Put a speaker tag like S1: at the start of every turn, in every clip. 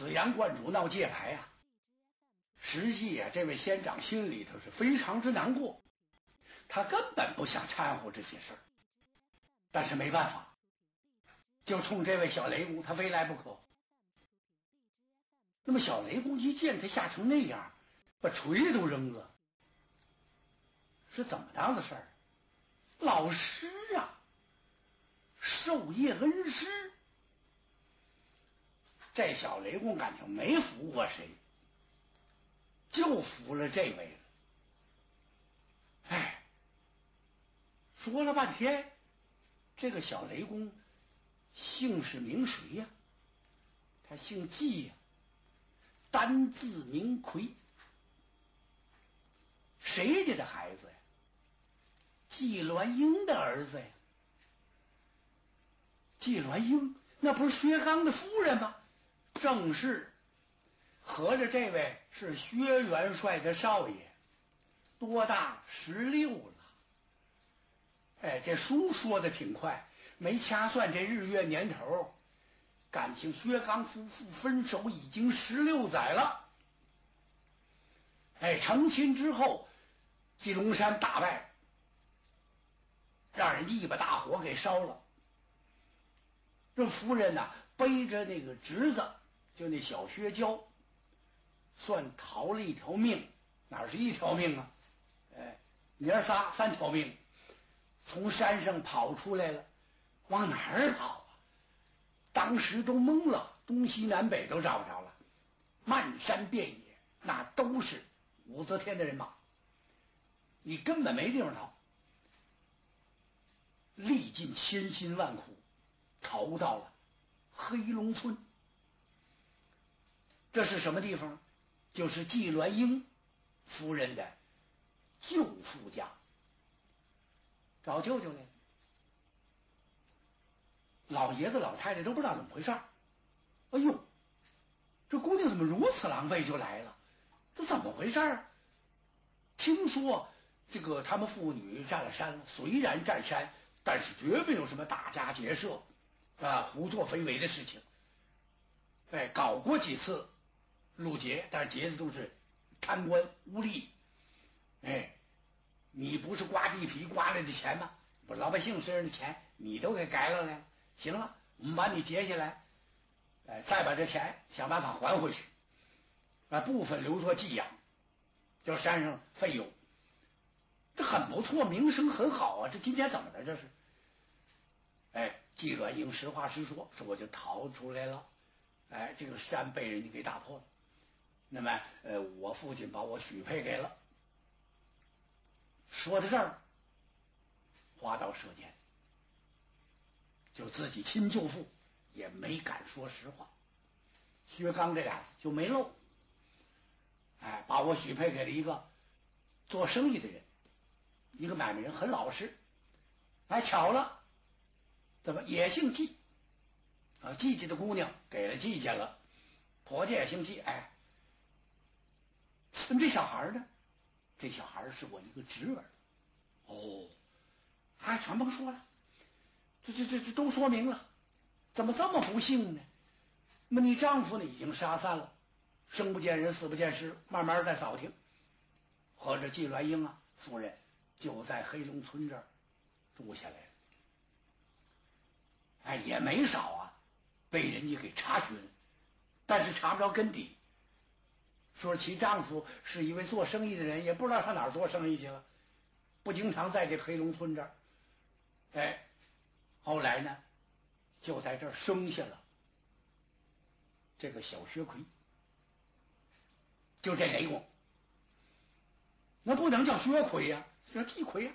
S1: 紫阳观主闹界牌呀。实际呀，这位仙长心里头是非常之难过，他根本不想掺和这些事儿，但是没办法，就冲这位小雷公，他非来不可。那么小雷公一见他吓成那样，把锤子都扔了，是怎么当的事儿？老师啊，授业恩师，这小雷公感情没服过谁。就服了这位了，哎，说了半天，这个小雷公姓氏名谁呀？他姓季呀，单字名奎，谁家的孩子呀？季鸾英的儿子呀。季鸾英那不是薛刚的夫人吗？正是。合着这位是薛元帅的少爷，多大？十六了。哎，这书说的挺快，没掐算这日月年头。感情薛刚夫妇分手已经十六载了。哎，成亲之后，金龙山大败，让人家一把大火给烧了。这夫人呢，背着那个侄子，就那小薛娇。算逃了一条命，哪是一条命啊？哎，娘仨三条命，从山上跑出来了，往哪儿跑啊？当时都懵了，东西南北都找不着了，漫山遍野，那都是武则天的人马，你根本没地方逃，历尽千辛万苦，逃到了黑龙村，这是什么地方？就是季鸾英夫人的舅父家，找舅舅来。老爷子老太太都不知道怎么回事哎呦，这姑娘怎么如此狼狈就来了？这怎么回事啊？听说这个他们父女占了山，虽然占山，但是绝没有什么打家劫舍啊、胡作非为的事情。哎，搞过几次。路劫，但是劫的都是贪官污吏。哎，你不是刮地皮刮来的钱吗？不，老百姓身上的钱你都给改了来。行了，我们把你劫下来，哎，再把这钱想办法还回去。啊，部分留作寄养，叫山上费用。这很不错，名声很好啊。这今天怎么了？这是？哎，季鸾英实话实说，说我就逃出来了。哎，这个山被人家给打破了。那么，呃，我父亲把我许配给了。说到这儿，花刀舌剑，就自己亲舅父也没敢说实话。薛刚这俩字就没漏，哎，把我许配给了一个做生意的人，一个买卖人，很老实。哎，巧了，怎么也姓季？啊，季家的姑娘给了季家了，婆家也姓季，哎。那这小孩呢？这小孩是我一个侄儿。哦，哎，全甭说了，这这这这都说明了，怎么这么不幸呢？那你丈夫呢？已经杀散了，生不见人，死不见尸，慢慢再扫听。合着季鸾英啊，夫人就在黑龙村这儿住下来了。哎，也没少啊，被人家给查询，但是查不着根底。说其丈夫是一位做生意的人，也不知道上哪儿做生意去了，不经常在这黑龙村这儿。哎，后来呢，就在这儿生下了这个小薛奎，就这雷公，那不能叫薛奎呀，叫季奎呀。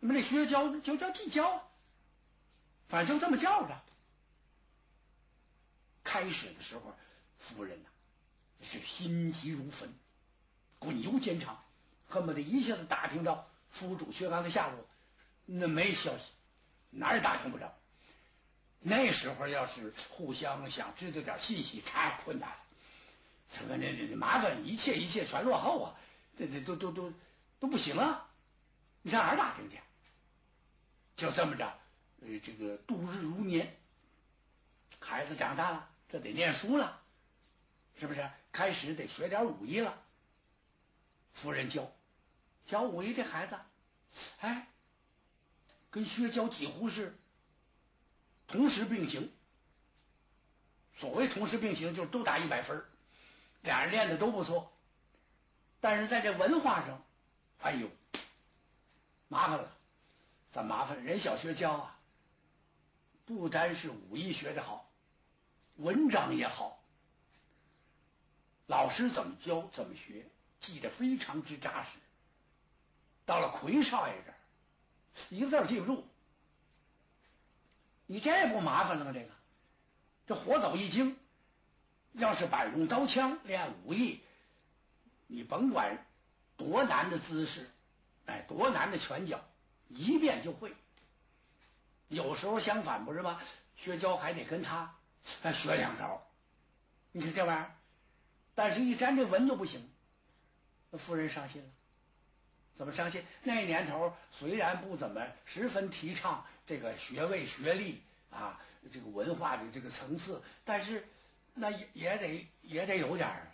S1: 那么这薛娇就叫季娇，反正就这么叫着。开始的时候，夫人呐。是心急如焚，滚油兼长，恨不得一下子打听到夫主薛刚的下落。那没消息，哪儿也打听不着。那时候要是互相想知道点信息，太困难了。这个那那麻烦，一切一切全落后啊！这这都都都都不行啊！你上哪儿打听去？就这么着，呃，这个度日如年，孩子长大了，这得念书了。是不是？开始得学点武艺了。夫人教教武艺，这孩子，哎，跟薛娇几乎是同时并行。所谓同时并行，就是都打一百分，俩人练的都不错。但是在这文化上，哎呦，麻烦了，咱麻烦？人小薛娇啊，不单是武艺学的好，文章也好，老师怎么教怎么学，记得非常之扎实。到了魁少爷这儿，一个字记不住，你这不麻烦了吗？这个，这活走一惊，要是摆弄刀枪练武艺。你甭管多难的姿势，哎，多难的拳脚，一遍就会。有时候相反不是吗？薛娇还得跟他学两招。你看这玩意儿，但是一沾这文就不行。那夫人伤心了，怎么伤心？那年头虽然不怎么十分提倡这个学位、学历啊，这个文化的这个层次，但是那也也得也得有点儿。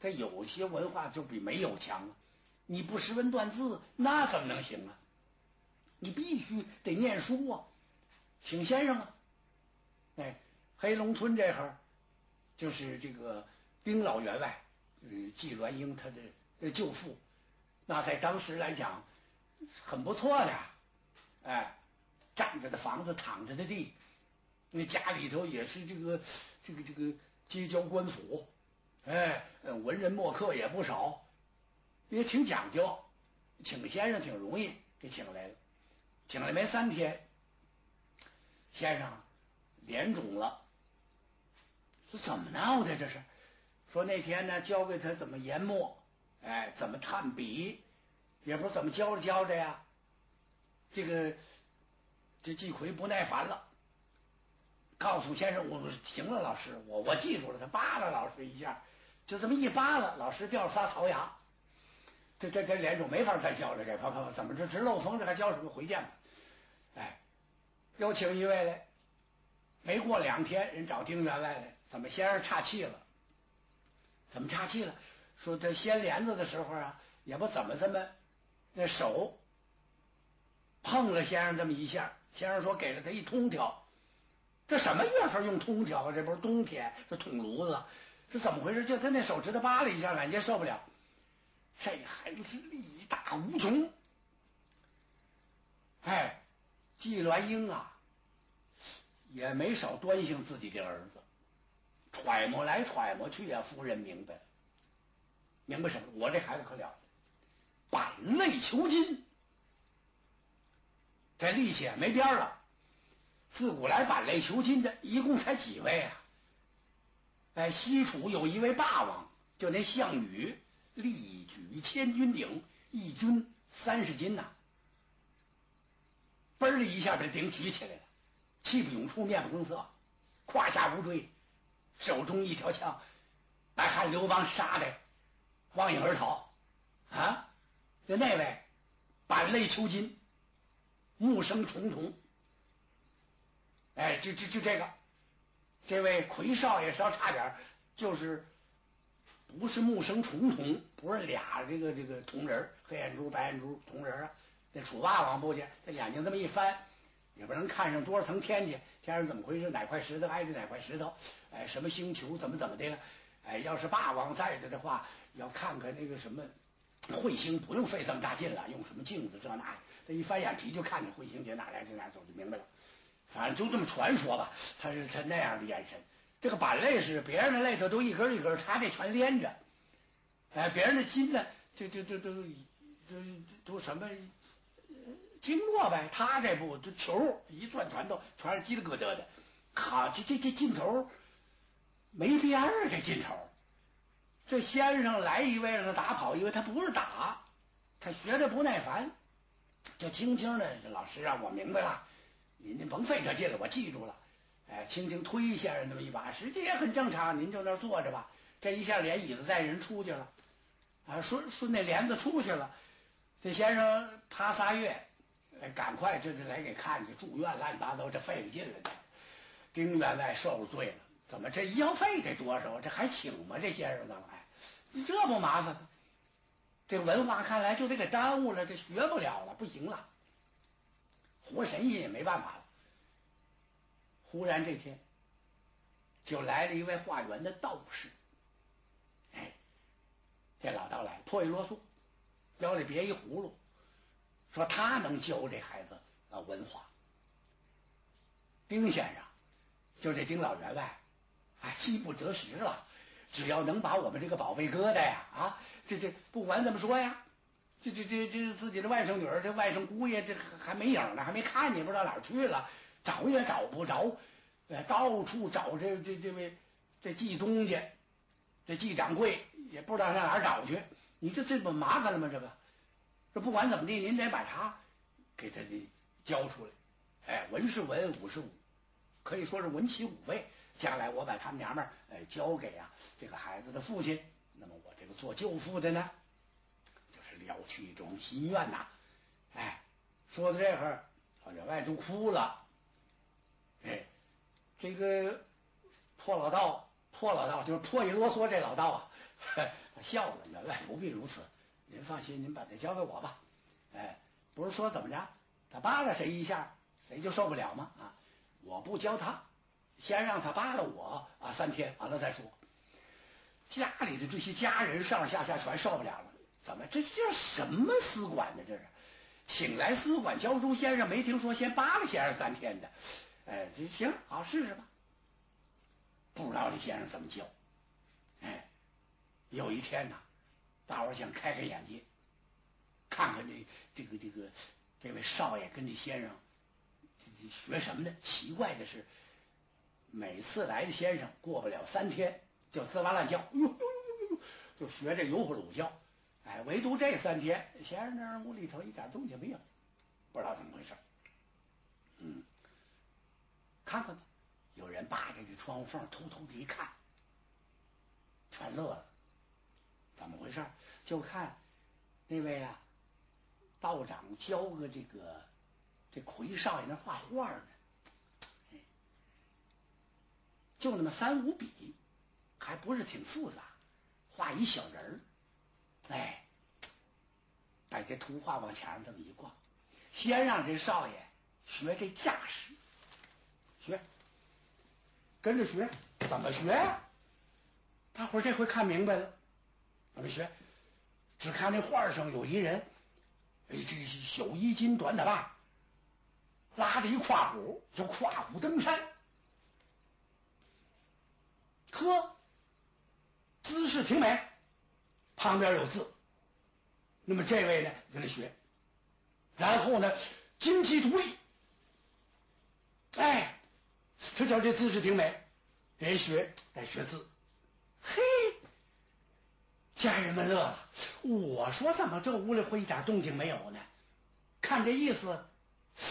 S1: 他有些文化就比没有强啊！你不识文断字，那怎么能行啊？你必须得念书啊，请先生啊！哎，黑龙村这会就是这个丁老员外，嗯，季鸾英他的舅父，那在当时来讲很不错的，哎，站着的房子，躺着的地，那家里头也是这个这个这个街交官府。哎，文人墨客也不少，也挺讲究。请先生挺容易，给请来了。请来没三天，先生脸肿了，说怎么闹的？这是说那天呢，教给他怎么研墨，哎，怎么炭笔，也不知怎么教着教着呀。这个这季奎不耐烦了，告诉先生：“我行了，老师，我我记住了。”他扒拉老师一下。就这么一扒拉，老师掉了仨槽牙，这这这连主没法再教了。这啪啪怎么这直漏风？这还教什么回见吧？哎，又请一位来。没过两天，人找丁员外来，怎么先生岔气了？怎么岔气了？说这掀帘子的时候啊，也不怎么这么那手碰了先生这么一下。先生说给了他一通条。这什么月份用通条啊？这不是冬天，这捅炉子。这怎么回事？就他那手指头扒了一下，感觉受不了。这孩子是力大无穷。哎，季鸾英啊，也没少端详自己的儿子，揣摩来揣摩去啊。夫人明白，明白什么？我这孩子可了，板类求金，这力气也没边了。自古来板类求金的，一共才几位啊？哎，西楚有一位霸王，就那项羽，力举千钧鼎，一钧三十斤呐，嘣的一下把鼎举起来了，气不涌出，面不更色，胯下无锥，手中一条枪，把汉刘邦杀的望影而逃啊！就那位板泪求金，目生重瞳，哎，就就就这个。这位魁少爷稍差点，就是不是木生重瞳，不是俩这个这个铜人，黑眼珠白眼珠铜人啊。那楚霸王不去，他眼睛这么一翻，也不能看上多少层天去。天上怎么回事？哪块石头挨着哪块石头？哎，什么星球？怎么怎么的了？哎，要是霸王在这的话，要看看那个什么彗星，不用费这么大劲了，用什么镜子这那，他一翻眼皮就看见彗星，这哪来这哪走就明白了。反正就这么传说吧，他是他那样的眼神。这个板类是别人的肋头都一根一根，他这全连着。哎，别人的筋呢，就就就都都都什么经过呗，他这不就球一转船头，全是叽里咯噔的。好，这这这劲头没边儿，这劲头。这先生来一位让他打跑一位，他不是打，他学的不耐烦，就轻轻的。老师啊，我明白了。您您甭费这劲了，我记住了。哎，轻轻推先生那么一把，实际也很正常。您就那坐着吧。这一下连椅子带人出去了，啊，顺顺那帘子出去了。这先生趴仨月，赶快这就来给看去，住院乱七八糟，这费了劲了。丁员外受了罪了，怎么这医药费得多少？这还请吗？这先生呢？哎，这不麻烦吗？这文化看来就得给耽误了，这学不了了，不行了。活神仙也没办法了。忽然这天，就来了一位化缘的道士。哎，这老道来，破衣啰嗦，腰里别一葫芦，说他能教这孩子啊文化。丁先生，就这丁老员外，啊，饥不择食了。只要能把我们这个宝贝疙瘩呀，啊，这这不管怎么说呀，这这这这自己的外甥女儿，这外甥姑爷，这还没影呢，还没看见，不知道哪儿去了，找也找不着，呃，到处找这这这位这季东家，这季掌柜也不知道上哪儿找去。你这这不麻烦了吗？这个，这不管怎么地，您得把他给他的交出来。哎，文是文，武是武，可以说是文其武备。将来我把他们娘们儿呃交给啊这个孩子的父亲，那么我这个做舅父的呢，就是了去一种心愿呐。哎，说到这会儿，老员外都哭了。哎，这个破老道，破老道就是破衣啰嗦这老道啊，他笑了。员外不必如此，您放心，您把他交给我吧。哎，不是说怎么着，他扒拉谁一下，谁就受不了吗？啊，我不教他。先让他扒拉我啊，三天完了再说。家里的这些家人上下下全受不了了。怎么这叫什么私管呢？这是请来私管教书先生，没听说先扒拉先生三天的。哎，这行好试试吧。不知道这先生怎么教。哎，有一天呐，大伙想开开眼界，看看这这个这个这位少爷跟这先生学什么呢？奇怪的是。每次来的先生，过不了三天就滋哇乱叫，呦呦呦呦呦，就学这油葫芦叫。哎，唯独这三天，先生那屋里头一点动静没有，不知道怎么回事。嗯，看看吧。有人扒着这窗户缝偷偷的一看，全乐了。怎么回事？就看那位啊，道长教个这个这魁少爷那画画呢。就那么三五笔，还不是挺复杂，画一小人儿，哎，把这图画往墙上这么一挂，先让这少爷学这架势，学，跟着学，怎么学呀？大伙儿这回看明白了，怎么学？只看那画上有一人，哎，这小衣襟短打扮，拉着一跨虎，叫跨虎登山。呵，姿势挺美，旁边有字。那么这位呢，跟他学，然后呢，金鸡独立，哎，这叫这姿势挺美，得学得学字。嘿，家人们乐了。我说怎么这屋里会一点动静没有呢？看这意思，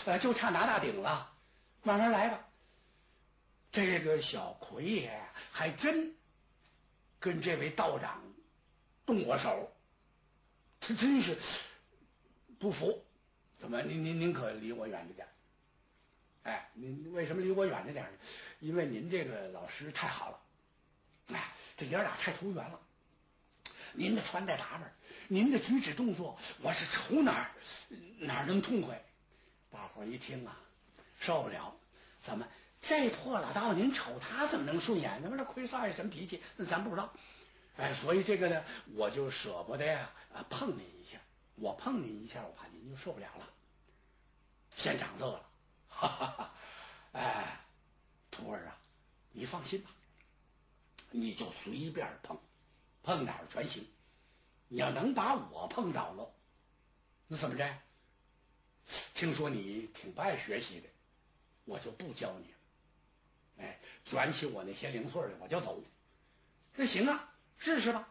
S1: 呃，就差拿大顶了。慢慢来吧。这个小魁爷还真跟这位道长动过手，他真是不服。怎么？您您您可离我远着点。哎，您为什么离我远着点呢？因为您这个老师太好了。哎，这爷俩太投缘了。您的穿戴打扮，您的举止动作，我是瞅哪儿哪儿能痛快。大伙一听啊，受不了。怎么？这破老道，您瞅他怎么能顺眼？他妈这亏少爷什么脾气？那咱不知道。哎，所以这个呢，我就舍不得呀，碰您一下。我碰您一下，我怕您就受不了了。县长乐了，哈哈哈！哎，徒儿啊，你放心吧，你就随便碰，碰哪儿全行。你要能把我碰倒了，那怎么着？听说你挺不爱学习的，我就不教你了。哎，卷起我那些零碎的，我就走。那行啊，试试吧。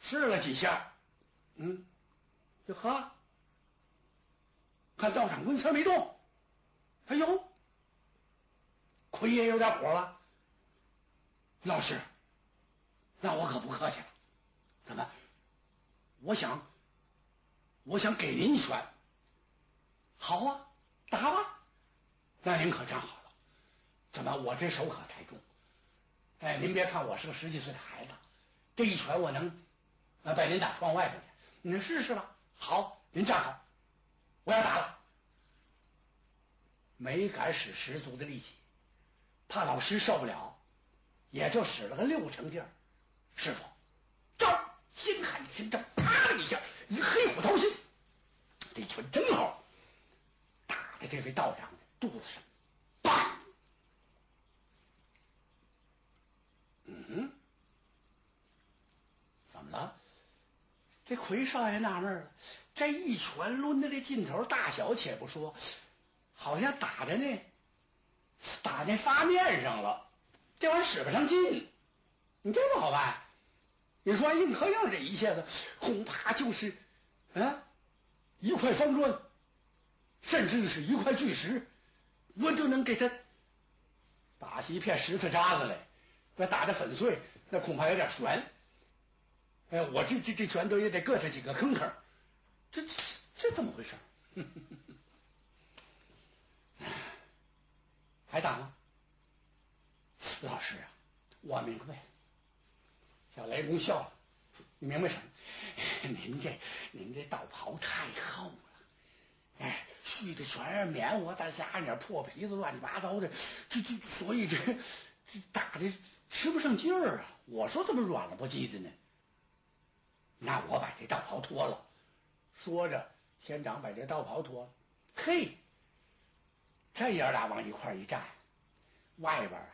S1: 试了几下，嗯，就呵，看道长纹丝没动。哎呦，奎爷有点火了。老师，那我可不客气了。怎么？我想，我想给您一拳。好啊，打吧。那您可站好了，怎么我这手可太重？哎，您别看我是个十几岁的孩子，这一拳我能把您打窗外头去。您试试吧。好，您站好，我要打了。没敢使十足的力气，怕老师受不了，也就使了个六成劲儿。师傅，招！心喊一声招，啪的一下，一黑虎掏心，这拳正好打在这位道长的肚子上。啪！嗯，怎么了？这奎少爷纳闷了，这一拳抡的这劲头大小且不说，好像打在那打那发面上了，这玩意使不上劲。你这不好办，你说硬壳硬这一下子，恐怕就是啊一块方砖，甚至于是一块巨石，我就能给他打起一片石头渣子来。那打的粉碎，那恐怕有点悬。哎，我这这这拳头也得硌他几个坑坑，这这这怎么回事？还打吗？老师啊，我明白。小雷公笑了，你明白什么？您这您这道袍太厚了，哎，续的全是棉花，再加上点破皮子，乱七八糟的，这这所以这这打的吃不上劲儿啊！我说怎么软了不叽的呢？那我把这道袍脱了。说着，仙长把这道袍脱了。嘿，这爷俩往一块一站，外边啊，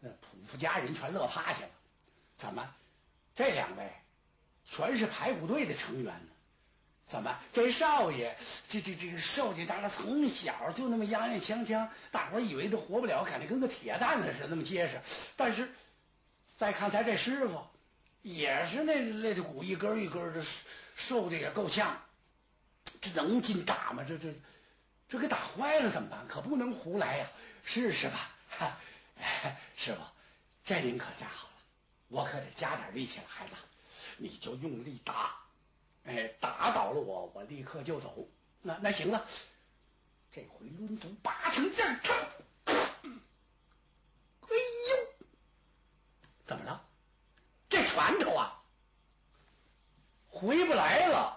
S1: 那仆妇家人全乐趴下了。怎么，这两位全是排骨队的成员呢？怎么，这少爷，这这这个瘦家咱俩从小就那么洋洋锵锵，大伙以为他活不了，感觉跟个铁蛋子似的那么结实。但是再看他这师傅。也是那那的骨一根一根的，瘦的也够呛，这能进打吗？这这这给打坏了怎么办？可不能胡来呀！试试吧，哈，师傅，这您可站好了，我可得加点力气了，孩子，你就用力打，哎，打倒了我，我立刻就走。那那行了，这回抡足八成劲儿，哎呦，怎么了？这拳头啊，回不来了